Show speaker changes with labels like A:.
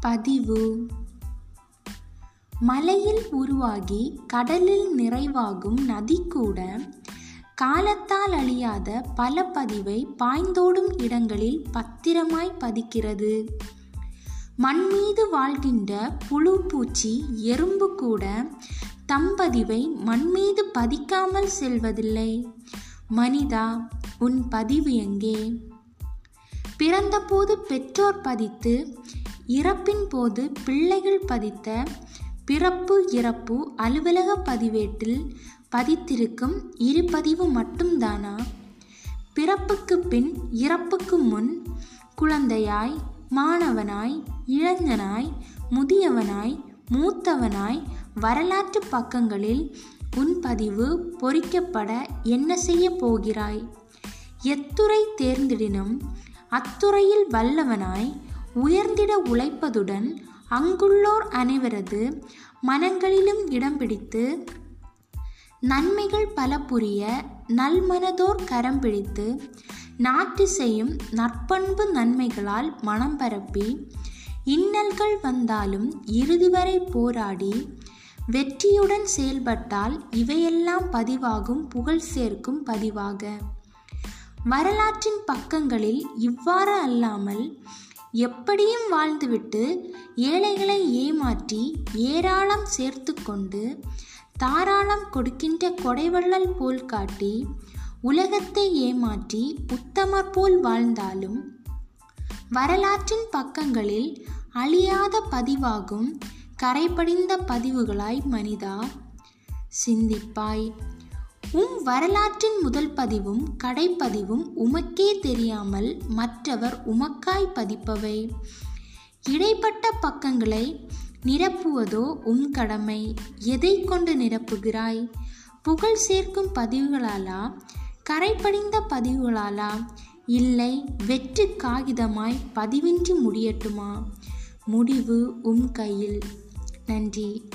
A: பதிவு. மலையில் உருவாகி கடலில் நிறைவாகும் நதி கூட காலத்தால் அழியாத பல பதிவை பாய்ந்தோடும் இடங்களில் பத்திரமாய் பதிக்கிறது. மண் மீது வாழ்கின்ற புழு பூச்சி எறும்பு கூட தம்பதிவை மண் மீது பதிக்காமல் செல்வதில்லை. மனிதா உன் பதிவு எங்கே? பிறந்தபோது பெற்றோர் பதித்து இறப்பின் போது பிள்ளைகள் பதித்த பிறப்பு இறப்பு அலுவலக பதிவேட்டில் பதித்திருக்கும் இரு பதிவு மட்டும்தானா? பிறப்புக்கு பின் இறப்புக்கு முன் குழந்தையாய் மாணவனாய் இளைஞனாய் முதியவனாய் மூத்தவனாய் வரலாற்று பக்கங்களில் உன் பதிவு பொறிக்கப்பட என்ன செய்ய போகிறாய்? எத்துறை தேர்ந்திடினும் அத்துறையில் வல்லவனாய் உயர்ந்திட உழைப்பதுடன் அங்குள்ளோர் அனைவரது மனங்களிலும் இடம் பிடித்து நன்மைகள் பல புரிய நல்மனதோர் கரம் பிடித்து நாட்டு செய்யும் நற்பண்பு நன்மைகளால் மனம் பரப்பி இன்னல்கள் வந்தாலும் இறுதி வரை போராடி வெற்றியுடன் செயல்பட்டால் இவையெல்லாம் பதிவாகும் புகழ் சேர்க்கும் பதிவாக. வரலாற்றின் பக்கங்களில் இவ்வாறு அல்லாமல் எப்படியும் வாழ்ந்துவிட்டு ஏழைகளை ஏமாற்றி ஏராளம் சேர்த்து கொண்டு தாராளம் கொடுக்கின்ற கொடைவள்ளல் போல் காட்டி உலகத்தை ஏமாற்றி உத்தமர் போல் வாழ்ந்தாலும் வரலாற்றின் பக்கங்களில் அழியாத பதிவாகும் கரைபடிந்த பதிவுகளாய் மனிதா. சிந்திப்பாய். உம் வரலாற்றின் முதல் பதிவும் கடைப்பதிவும் உமக்கே தெரியாமல் மற்றவர் உமக்காய் பதிப்பவை. இடைப்பட்ட பக்கங்களை நிரப்புவதோ உம் கடமை. எதை கொண்டு நிரப்புகிறாய்? புகழ் சேர்க்கும் பதிவுகளாலா? கரைப்படிந்த பதிவுகளாலா? இல்லை வெற்று காகிதமாய் பதிவின்றி முடியட்டுமா? முடிவு உம் கையில். நன்றி.